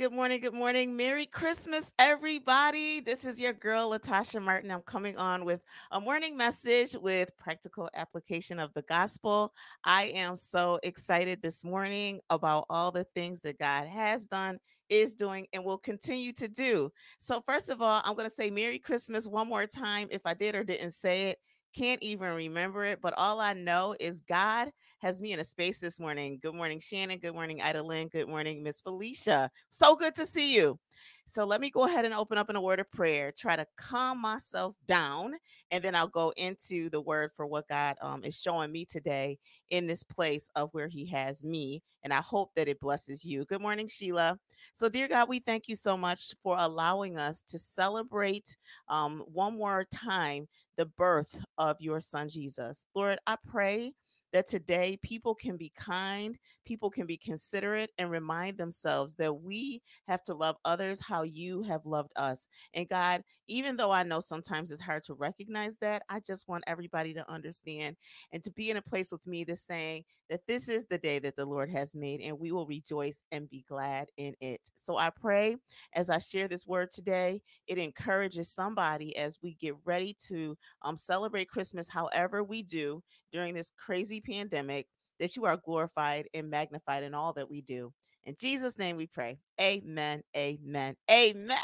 good morning, good morning. Merry Christmas, everybody. This is your girl, Latasha Martin. I'm coming on with a morning message with practical application of the gospel. I am so excited this morning about all the things that God has done, is doing, and will continue to do. So, first of all, I'm going to say Merry Christmas one more time if I did or didn't say it. Can't even remember it, but all I know is God has me in a space this morning. Good morning, Shannon. Good morning, Ida Lynn. Good morning, Miss Felicia. So good to see you. So let me go ahead and open up in a word of prayer, try to calm myself down, and then I'll go into the word for what God um, is showing me today in this place of where He has me. And I hope that it blesses you. Good morning, Sheila. So, dear God, we thank you so much for allowing us to celebrate um, one more time the birth of your son, Jesus. Lord, I pray that today people can be kind, people can be considerate, and remind themselves that we have to love others how you have loved us. And God, even though I know sometimes it's hard to recognize that, I just want everybody to understand and to be in a place with me that's saying that this is the day that the Lord has made, and we will rejoice and be glad in it. So I pray as I share this word today, it encourages somebody as we get ready to um, celebrate Christmas however we do during this crazy pandemic, that you are glorified and magnified in all that we do. In Jesus' name we pray. Amen. Amen. Amen.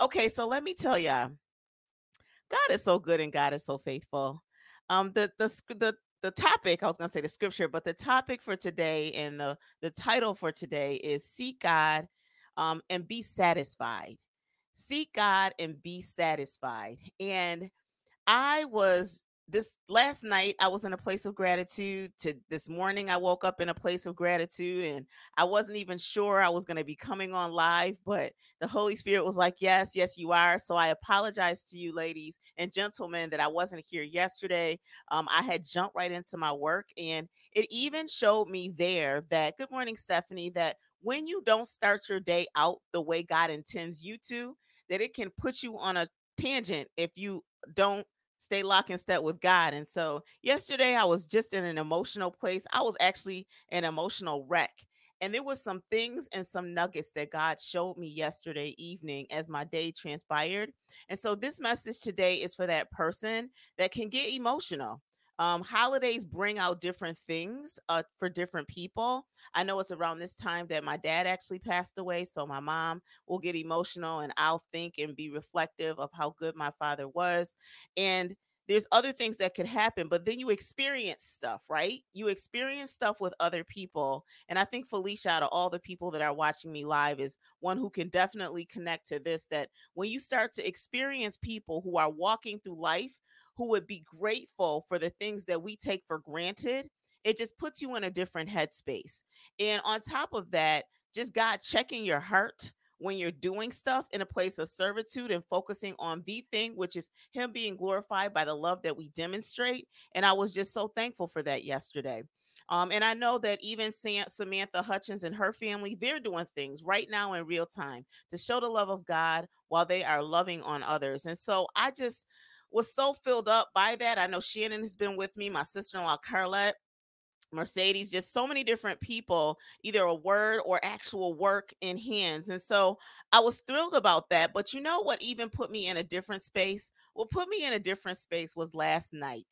Okay, so let me tell y'all, God is so good and God is so faithful. Um, the the the the topic, I was gonna say the scripture, but the topic for today and the the title for today is seek God um and be satisfied. Seek God and be satisfied. And I was this last night I was in a place of gratitude to this morning I woke up in a place of gratitude and I wasn't even sure I was going to be coming on live but the Holy Spirit was like yes yes you are. So I apologize to you ladies and gentlemen that I wasn't here yesterday um, I had jumped right into my work and it even showed me there that good morning Stephanie that when you don't start your day out the way God intends you to that it can put you on a tangent if you don't stay lock and step with God. And so yesterday I was just in an emotional place. I was actually an emotional wreck. And there was some things and some nuggets that God showed me yesterday evening as my day transpired. And so this message today is for that person that can get emotional. Um, holidays bring out different things uh, for different people. I know it's around this time that my dad actually passed away, so my mom will get emotional, and I'll think and be reflective of how good my father was. And there's other things that could happen, but then you experience stuff, right? You experience stuff with other people. And I think Felicia, out of all the people that are watching me live, is one who can definitely connect to this that when you start to experience people who are walking through life who would be grateful for the things that we take for granted, it just puts you in a different headspace. And on top of that, just God checking your heart when you're doing stuff in a place of servitude and focusing on the thing, which is Him being glorified by the love that we demonstrate. And I was just so thankful for that yesterday. Um, and I know that even Samantha Hutchins and her family, they're doing things right now in real time to show the love of God while they are loving on others. And so I just was so filled up by that. I know Shannon has been with me, my sister in law, Carlette. Mercedes, just so many different people, either a word or actual work in hands. And so I was thrilled about that. But you know what even put me in a different space? What put me in a different space was last night.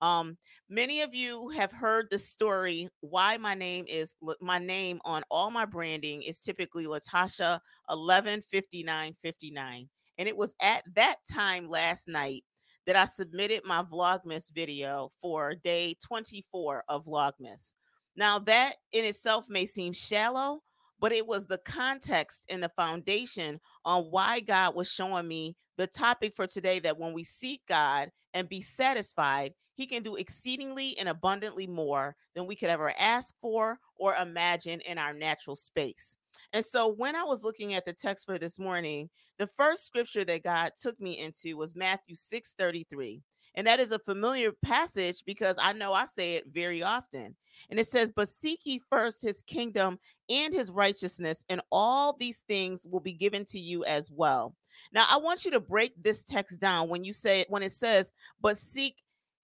Um, many of you have heard the story why my name is my name on all my branding is typically Latasha 115959. And it was at that time last night that I submitted my Vlogmas video for day 24 of Vlogmas. Now, that in itself may seem shallow, but it was the context and the foundation on why God was showing me the topic for today that when we seek God and be satisfied, He can do exceedingly and abundantly more than we could ever ask for or imagine in our natural space. And so when I was looking at the text for this morning, the first scripture that God took me into was Matthew 6 33. And that is a familiar passage because I know I say it very often. And it says, But seek ye first his kingdom and his righteousness, and all these things will be given to you as well. Now, I want you to break this text down when you say, when it says, But seek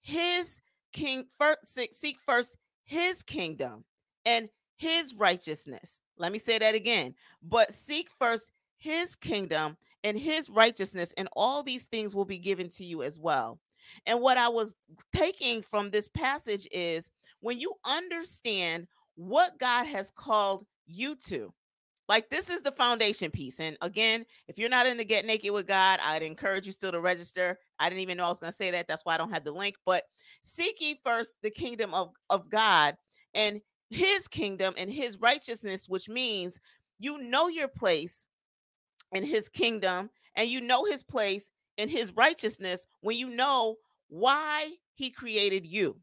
his king first, seek first his kingdom and his righteousness. Let me say that again. But seek first his kingdom and his righteousness, and all these things will be given to you as well. And what I was taking from this passage is when you understand what God has called you to, like this is the foundation piece. And again, if you're not in the Get Naked with God, I'd encourage you still to register. I didn't even know I was going to say that. That's why I don't have the link. But seek ye first the kingdom of, of God and his kingdom and his righteousness, which means you know your place in his kingdom and you know his place in his righteousness when you know why he created you.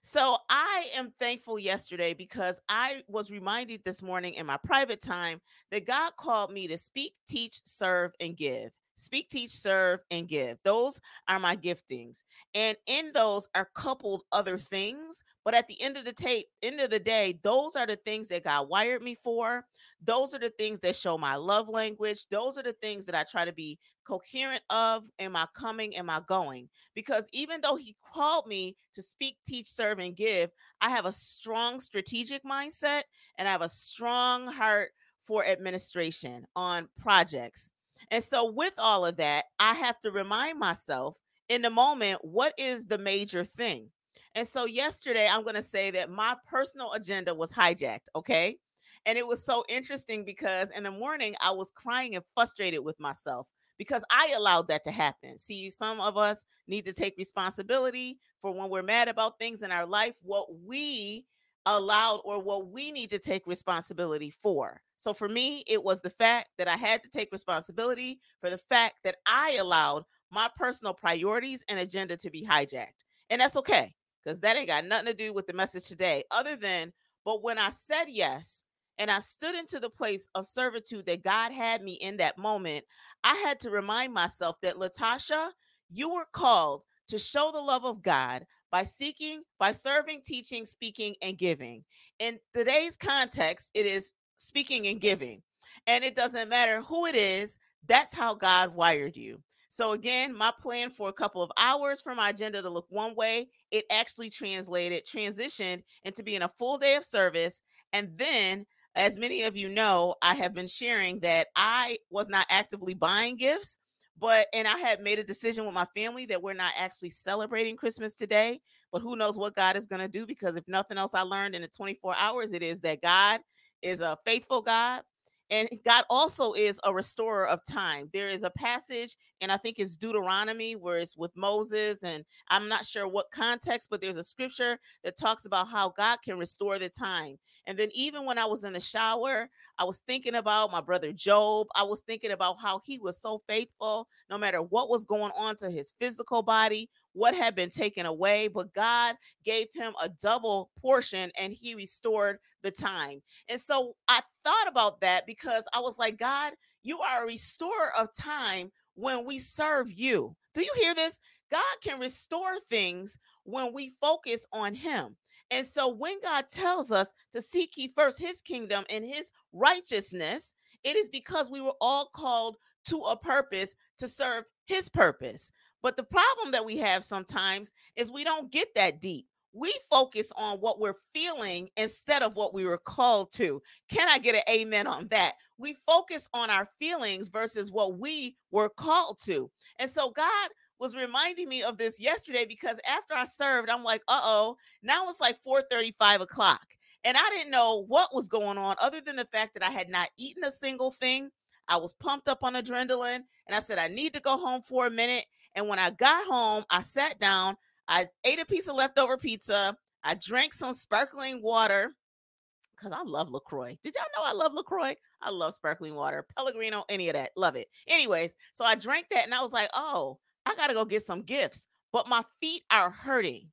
So I am thankful yesterday because I was reminded this morning in my private time that God called me to speak, teach, serve, and give. Speak, teach, serve, and give. Those are my giftings. And in those are coupled other things. But at the end of the tape, end of the day, those are the things that God wired me for. Those are the things that show my love language. Those are the things that I try to be coherent of in my coming and my going. Because even though He called me to speak, teach, serve, and give, I have a strong strategic mindset and I have a strong heart for administration on projects and so, with all of that, I have to remind myself in the moment what is the major thing. And so, yesterday, I'm going to say that my personal agenda was hijacked. Okay. And it was so interesting because in the morning, I was crying and frustrated with myself because I allowed that to happen. See, some of us need to take responsibility for when we're mad about things in our life, what we allowed or what we need to take responsibility for. So for me, it was the fact that I had to take responsibility for the fact that I allowed my personal priorities and agenda to be hijacked. And that's okay because that ain't got nothing to do with the message today, other than, but when I said yes and I stood into the place of servitude that God had me in that moment, I had to remind myself that, Latasha, you were called to show the love of God by seeking, by serving, teaching, speaking, and giving. In today's context, it is speaking and giving. And it doesn't matter who it is, that's how God wired you. So, again, my plan for a couple of hours for my agenda to look one way, it actually translated, transitioned into being a full day of service. And then, as many of you know, I have been sharing that I was not actively buying gifts but and i had made a decision with my family that we're not actually celebrating christmas today but who knows what god is going to do because if nothing else i learned in the 24 hours it is that god is a faithful god and God also is a restorer of time. There is a passage, and I think it's Deuteronomy, where it's with Moses, and I'm not sure what context, but there's a scripture that talks about how God can restore the time. And then, even when I was in the shower, I was thinking about my brother Job. I was thinking about how he was so faithful, no matter what was going on to his physical body, what had been taken away, but God gave him a double portion and he restored the time. And so I thought about that because I was like, God, you are a restorer of time when we serve you. Do you hear this? God can restore things when we focus on him. And so when God tells us to seek ye first his kingdom and his righteousness, it is because we were all called to a purpose to serve his purpose. But the problem that we have sometimes is we don't get that deep. We focus on what we're feeling instead of what we were called to. Can I get an amen on that? We focus on our feelings versus what we were called to. And so God was reminding me of this yesterday because after I served, I'm like, uh oh, now it's like 4 35 o'clock. And I didn't know what was going on other than the fact that I had not eaten a single thing. I was pumped up on adrenaline and I said, I need to go home for a minute. And when I got home, I sat down, I ate a piece of leftover pizza, I drank some sparkling water because I love LaCroix. Did y'all know I love LaCroix? I love sparkling water, Pellegrino, any of that. Love it. Anyways, so I drank that and I was like, oh, I got to go get some gifts, but my feet are hurting.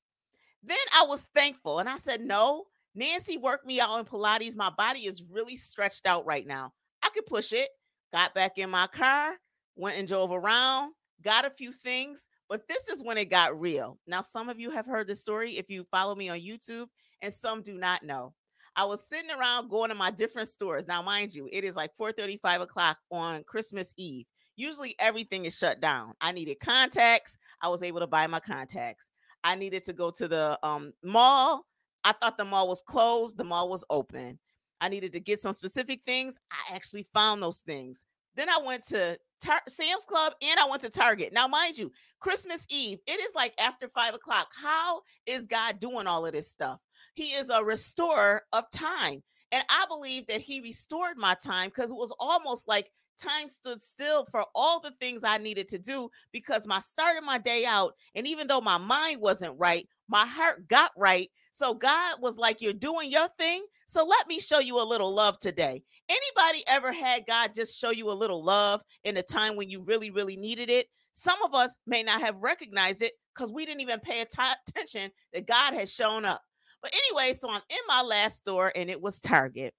Then I was thankful and I said, no, Nancy worked me out in Pilates. My body is really stretched out right now. I could push it. Got back in my car, went and drove around, got a few things, but this is when it got real. Now, some of you have heard the story if you follow me on YouTube, and some do not know. I was sitting around going to my different stores. Now, mind you, it is like 4 35 o'clock on Christmas Eve. Usually everything is shut down. I needed contacts. I was able to buy my contacts. I needed to go to the um, mall. I thought the mall was closed. The mall was open. I needed to get some specific things. I actually found those things. Then I went to Tar- Sam's Club and I went to Target. Now, mind you, Christmas Eve, it is like after five o'clock. How is God doing all of this stuff? He is a restorer of time. And I believe that He restored my time because it was almost like time stood still for all the things I needed to do because my started my day out. And even though my mind wasn't right, my heart got right. So God was like, You're doing your thing. So let me show you a little love today. Anybody ever had God just show you a little love in a time when you really, really needed it? Some of us may not have recognized it because we didn't even pay attention that God has shown up. But anyway, so I'm in my last store and it was Target.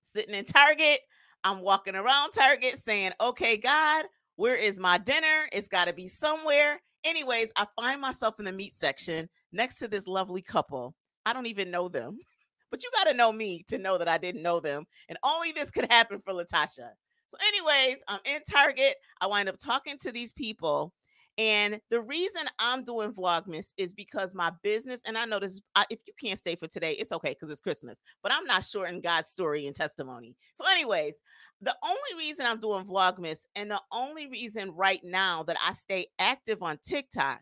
Sitting in Target, I'm walking around Target saying, okay, God, where is my dinner? It's got to be somewhere. Anyways, I find myself in the meat section next to this lovely couple. I don't even know them, but you got to know me to know that I didn't know them. And only this could happen for Latasha. So, anyways, I'm in Target. I wind up talking to these people and the reason I'm doing Vlogmas is because my business, and I know this, if you can't stay for today, it's okay because it's Christmas, but I'm not shorting God's story and testimony. So, anyways, the only reason I'm doing Vlogmas and the only reason right now that I stay active on TikTok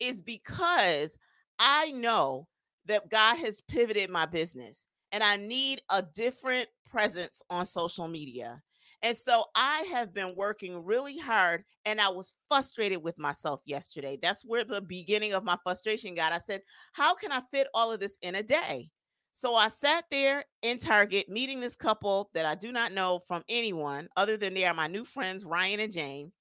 is because I know that God has pivoted my business and I need a different presence on social media. And so I have been working really hard and I was frustrated with myself yesterday. That's where the beginning of my frustration got. I said, How can I fit all of this in a day? So I sat there in Target meeting this couple that I do not know from anyone other than they are my new friends, Ryan and Jane.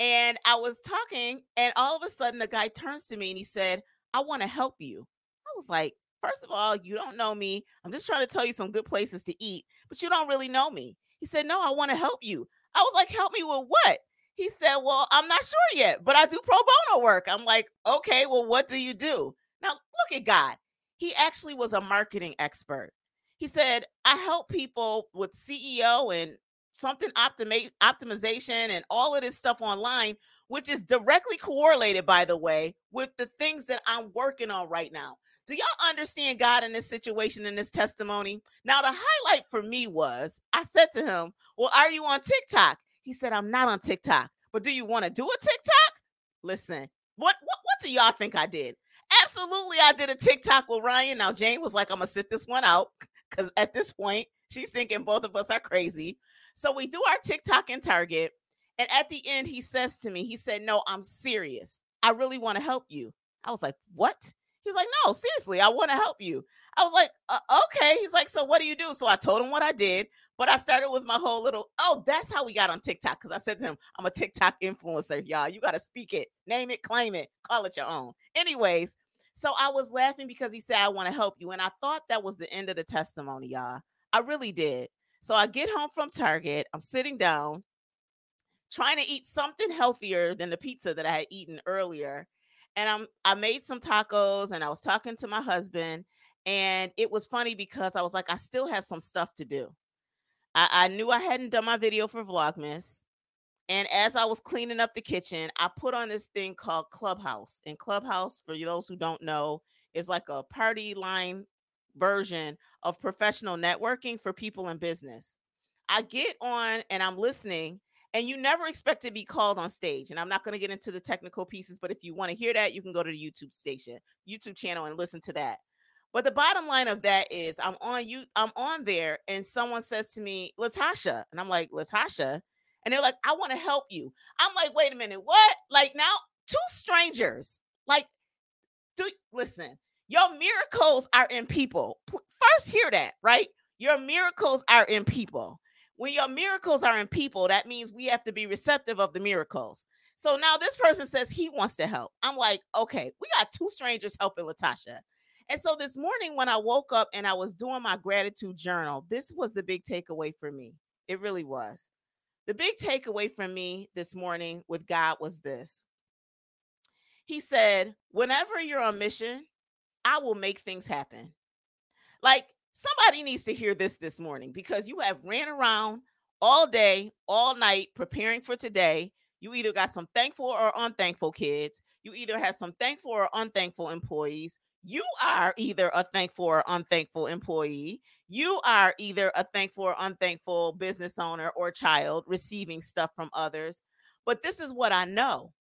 And I was talking, and all of a sudden, the guy turns to me and he said, I want to help you. I was like, First of all, you don't know me. I'm just trying to tell you some good places to eat, but you don't really know me. He said, No, I want to help you. I was like, Help me with what? He said, Well, I'm not sure yet, but I do pro bono work. I'm like, Okay, well, what do you do? Now, look at God. He actually was a marketing expert. He said, I help people with CEO and something optimi- optimization and all of this stuff online, which is directly correlated, by the way, with the things that I'm working on right now. Do y'all understand God in this situation, in this testimony? Now, the highlight for me was I said to him, Well, are you on TikTok? He said, I'm not on TikTok, but do you want to do a TikTok? Listen, what, what, what do y'all think I did? Absolutely, I did a TikTok with Ryan. Now, Jane was like, I'm going to sit this one out because at this point, she's thinking both of us are crazy. So we do our TikTok and Target. And at the end, he says to me, he said, No, I'm serious. I really want to help you. I was like, What? He's like, No, seriously, I want to help you. I was like, uh, Okay. He's like, So what do you do? So I told him what I did, but I started with my whole little, Oh, that's how we got on TikTok. Cause I said to him, I'm a TikTok influencer, y'all. You got to speak it, name it, claim it, call it your own. Anyways, so I was laughing because he said, I want to help you. And I thought that was the end of the testimony, y'all. I really did. So I get home from Target. I'm sitting down trying to eat something healthier than the pizza that I had eaten earlier. And I'm I made some tacos and I was talking to my husband. And it was funny because I was like, I still have some stuff to do. I, I knew I hadn't done my video for Vlogmas. And as I was cleaning up the kitchen, I put on this thing called Clubhouse. And Clubhouse, for those who don't know, is like a party line version of professional networking for people in business. I get on and I'm listening, and you never expect to be called on stage. And I'm not going to get into the technical pieces, but if you want to hear that, you can go to the YouTube station, YouTube channel, and listen to that. But the bottom line of that is I'm on you, I'm on there, and someone says to me, Latasha, and I'm like, Latasha. And they're like, I want to help you. I'm like, wait a minute, what? Like now, two strangers, like, do listen, your miracles are in people. First, hear that, right? Your miracles are in people. When your miracles are in people, that means we have to be receptive of the miracles. So now this person says he wants to help. I'm like, okay, we got two strangers helping Latasha. And so this morning, when I woke up and I was doing my gratitude journal, this was the big takeaway for me. It really was. The big takeaway from me this morning with God was this He said, Whenever you're on mission, I will make things happen. Like somebody needs to hear this this morning because you have ran around all day, all night preparing for today. You either got some thankful or unthankful kids. You either have some thankful or unthankful employees. you are either a thankful or unthankful employee. You are either a thankful or unthankful business owner or child receiving stuff from others. But this is what I know.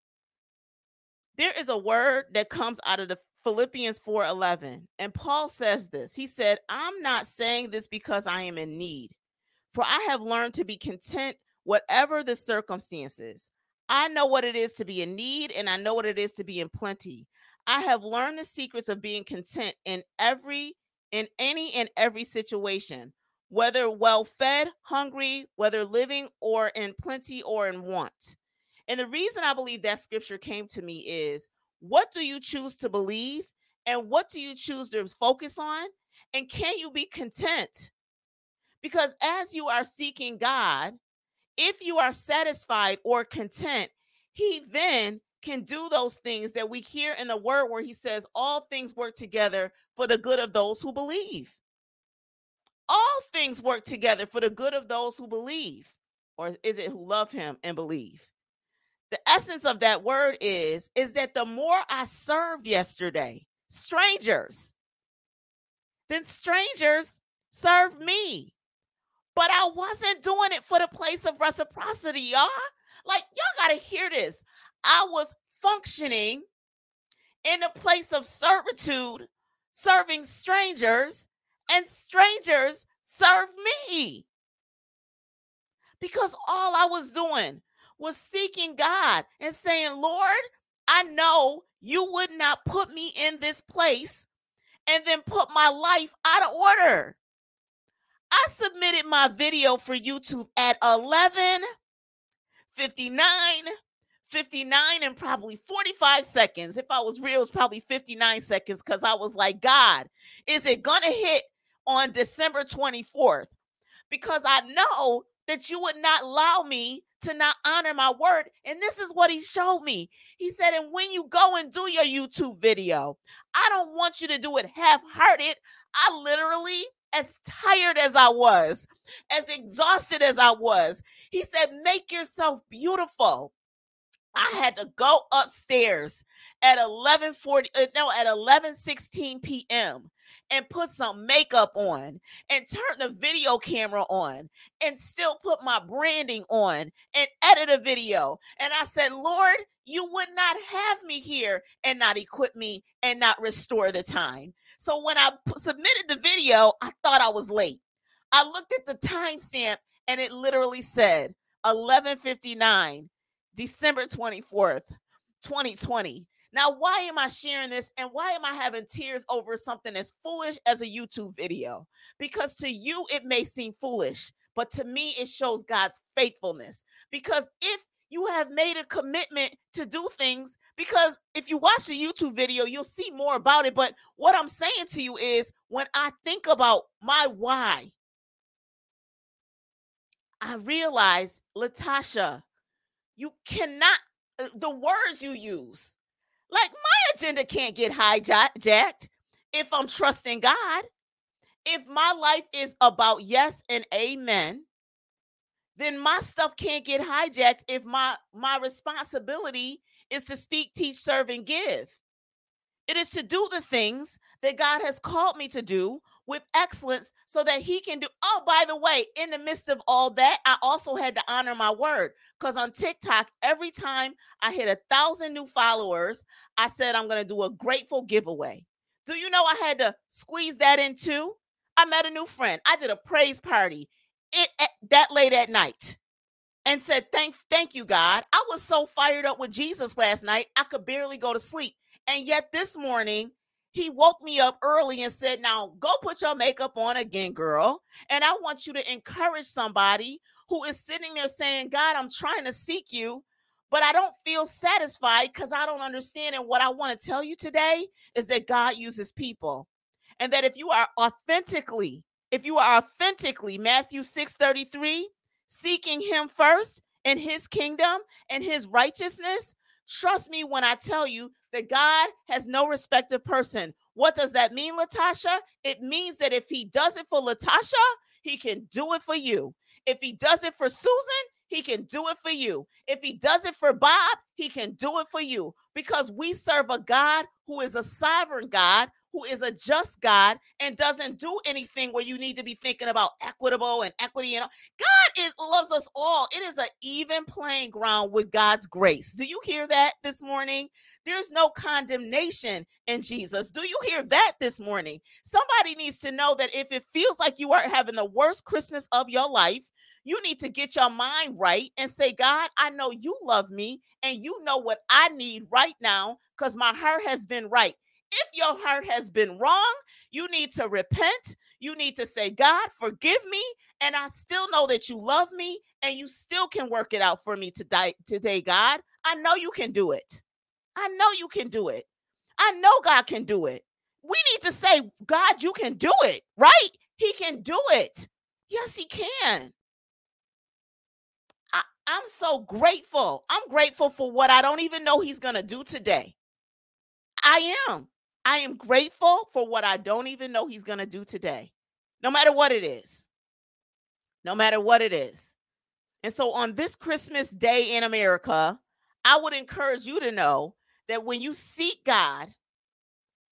There is a word that comes out of the Philippians 4:11. And Paul says this. He said, "I'm not saying this because I am in need, for I have learned to be content whatever the circumstances. I know what it is to be in need and I know what it is to be in plenty. I have learned the secrets of being content in every in any and every situation, whether well fed, hungry, whether living or in plenty or in want. And the reason I believe that scripture came to me is what do you choose to believe and what do you choose to focus on? And can you be content? Because as you are seeking God, if you are satisfied or content, He then can do those things that we hear in the word where he says all things work together for the good of those who believe all things work together for the good of those who believe or is it who love him and believe the essence of that word is is that the more i served yesterday strangers then strangers serve me. But i wasn't doing it for the place of reciprocity y'all. Like y'all got to hear this. I was functioning in a place of servitude, serving strangers, and strangers serve me. Because all I was doing was seeking God and saying, Lord, I know you would not put me in this place and then put my life out of order. I submitted my video for YouTube at 11 59 59 and probably 45 seconds. If I was real, it's probably 59 seconds because I was like, God, is it going to hit on December 24th? Because I know that you would not allow me to not honor my word. And this is what he showed me. He said, and when you go and do your YouTube video, I don't want you to do it half hearted. I literally, as tired as I was, as exhausted as I was, he said, make yourself beautiful. I had to go upstairs at 11:40 uh, no at 11:16 p.m. and put some makeup on and turn the video camera on and still put my branding on and edit a video and I said Lord you would not have me here and not equip me and not restore the time. So when I p- submitted the video I thought I was late. I looked at the timestamp and it literally said 11:59 December 24th, 2020. Now, why am I sharing this and why am I having tears over something as foolish as a YouTube video? Because to you, it may seem foolish, but to me, it shows God's faithfulness. Because if you have made a commitment to do things, because if you watch the YouTube video, you'll see more about it. But what I'm saying to you is when I think about my why, I realize, Latasha, you cannot, uh, the words you use, like my agenda can't get hijacked if I'm trusting God. If my life is about yes and amen, then my stuff can't get hijacked if my my responsibility is to speak, teach, serve, and give. It is to do the things that God has called me to do with excellence so that He can do. Oh, by the way, in the midst of all that, I also had to honor my word because on TikTok, every time I hit a thousand new followers, I said I'm going to do a grateful giveaway. Do you know I had to squeeze that in too? I met a new friend. I did a praise party it at, that late at night and said, Thank, thank you, God. I was so fired up with Jesus last night, I could barely go to sleep. And yet this morning, he woke me up early and said, Now go put your makeup on again, girl. And I want you to encourage somebody who is sitting there saying, God, I'm trying to seek you, but I don't feel satisfied because I don't understand. And what I want to tell you today is that God uses people. And that if you are authentically, if you are authentically, Matthew 6 33, seeking him first and his kingdom and his righteousness, Trust me when I tell you that God has no respect of person. What does that mean, Latasha? It means that if he does it for Latasha, he can do it for you. If he does it for Susan, he can do it for you. If he does it for Bob, he can do it for you because we serve a God who is a sovereign God who is a just God and doesn't do anything where you need to be thinking about equitable and equity and all. God it loves us all. It is an even playing ground with God's grace. Do you hear that this morning? There's no condemnation in Jesus. Do you hear that this morning? Somebody needs to know that if it feels like you are having the worst Christmas of your life, you need to get your mind right and say, God, I know you love me and you know what I need right now because my heart has been right. If your heart has been wrong, you need to repent. You need to say, God, forgive me. And I still know that you love me and you still can work it out for me today, today, God. I know you can do it. I know you can do it. I know God can do it. We need to say, God, you can do it, right? He can do it. Yes, he can. I, I'm so grateful. I'm grateful for what I don't even know he's going to do today. I am. I am grateful for what I don't even know he's going to do today, no matter what it is. No matter what it is. And so on this Christmas day in America, I would encourage you to know that when you seek God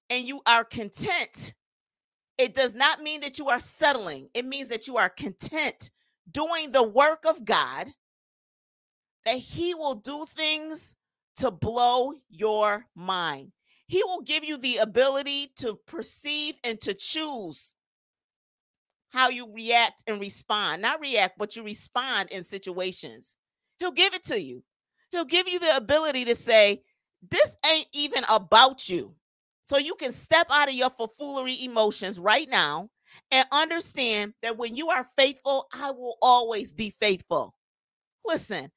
and you are content, it does not mean that you are settling. It means that you are content doing the work of God, that He will do things to blow your mind. He will give you the ability to perceive and to choose how you react and respond. Not react, but you respond in situations. He'll give it to you. He'll give you the ability to say, This ain't even about you. So you can step out of your foolery emotions right now and understand that when you are faithful, I will always be faithful. Listen,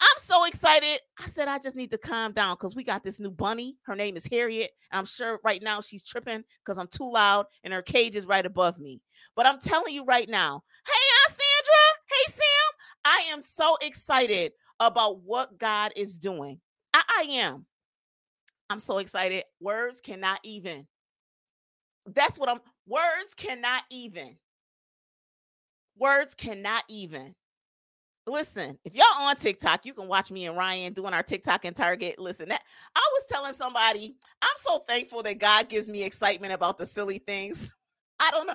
I'm so excited. I said, I just need to calm down because we got this new bunny. Her name is Harriet. I'm sure right now she's tripping because I'm too loud and her cage is right above me. But I'm telling you right now, hey, Aunt Sandra. Hey, Sam. I am so excited about what God is doing. I, I am. I'm so excited. Words cannot even. That's what I'm, words cannot even. Words cannot even listen, if y'all on TikTok, you can watch me and Ryan doing our TikTok and Target. Listen, that I was telling somebody, I'm so thankful that God gives me excitement about the silly things. I don't know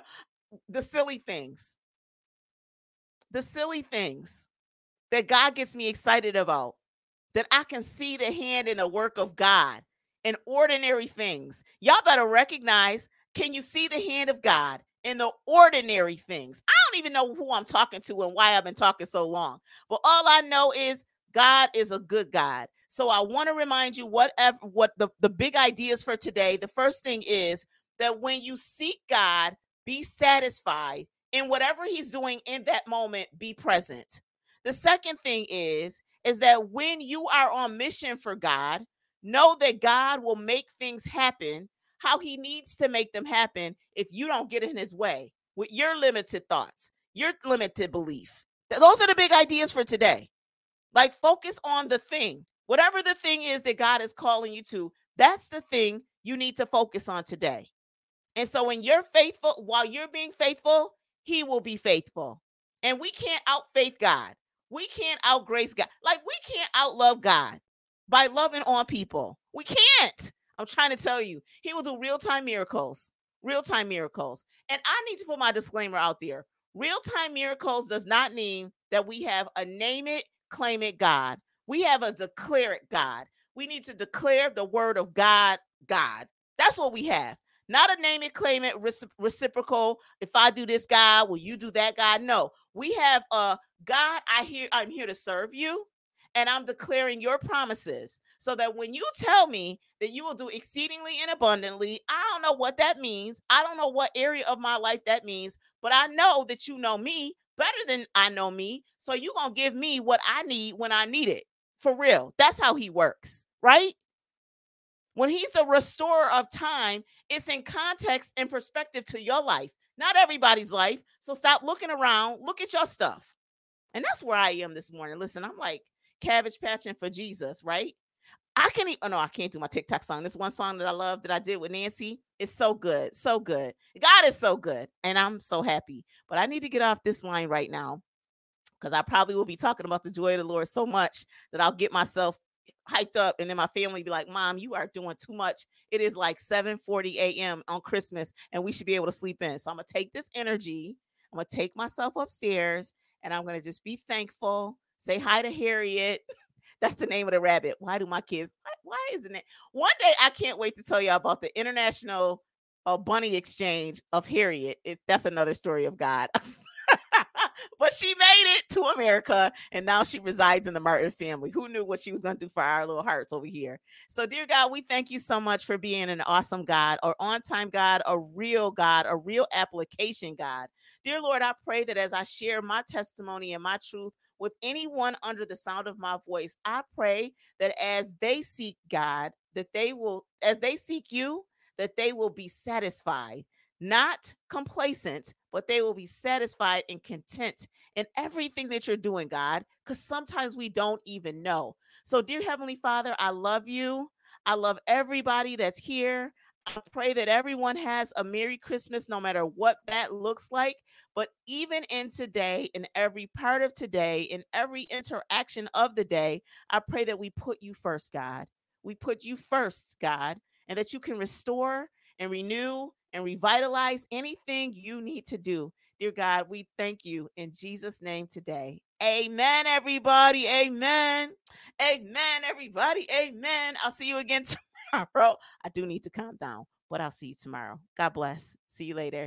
the silly things. The silly things that God gets me excited about. That I can see the hand in the work of God in ordinary things. Y'all better recognize can you see the hand of God in the ordinary things. I don't even know who I'm talking to and why I've been talking so long. But all I know is God is a good God. So I want to remind you whatever what the, the big ideas for today. The first thing is that when you seek God, be satisfied in whatever he's doing in that moment, be present. The second thing is is that when you are on mission for God, know that God will make things happen how he needs to make them happen if you don't get in his way with your limited thoughts, your limited belief. Those are the big ideas for today. Like focus on the thing. Whatever the thing is that God is calling you to, that's the thing you need to focus on today. And so when you're faithful, while you're being faithful, he will be faithful. And we can't out faith God. We can't out grace God. Like we can't out love God by loving on people. We can't. I'm trying to tell you, he will do real time miracles, real time miracles. And I need to put my disclaimer out there. Real time miracles does not mean that we have a name it, claim it God. We have a declare it God. We need to declare the word of God, God. That's what we have. Not a name it, claim it, reciprocal. If I do this, God, will you do that, God? No, we have a God. I hear. I'm here to serve you and I'm declaring your promises so that when you tell me that you will do exceedingly and abundantly, I don't know what that means. I don't know what area of my life that means, but I know that you know me better than I know me. So you're going to give me what I need when I need it. For real. That's how he works, right? When he's the restorer of time, it's in context and perspective to your life, not everybody's life. So stop looking around, look at your stuff. And that's where I am this morning. Listen, I'm like, cabbage patching for Jesus, right? I can't even, oh no, I can't do my TikTok song. This one song that I love that I did with Nancy is so good, so good. God is so good, and I'm so happy. But I need to get off this line right now because I probably will be talking about the joy of the Lord so much that I'll get myself hyped up and then my family be like mom you are doing too much it is like 7 40 a.m on christmas and we should be able to sleep in so i'm gonna take this energy i'm gonna take myself upstairs and i'm gonna just be thankful say hi to harriet that's the name of the rabbit why do my kids why, why isn't it one day i can't wait to tell you about the international uh, bunny exchange of harriet it, that's another story of god but she made it to America and now she resides in the Martin family. Who knew what she was going to do for our little hearts over here? So, dear God, we thank you so much for being an awesome God, or on time God, a real God, a real application God. Dear Lord, I pray that as I share my testimony and my truth with anyone under the sound of my voice, I pray that as they seek God, that they will, as they seek you, that they will be satisfied not complacent, but they will be satisfied and content in everything that you're doing, God, because sometimes we don't even know. So, dear Heavenly Father, I love you. I love everybody that's here. I pray that everyone has a Merry Christmas, no matter what that looks like. But even in today, in every part of today, in every interaction of the day, I pray that we put you first, God. We put you first, God, and that you can restore and renew and revitalize anything you need to do. Dear God, we thank you in Jesus' name today. Amen, everybody. Amen. Amen, everybody. Amen. I'll see you again tomorrow. I do need to calm down, but I'll see you tomorrow. God bless. See you later.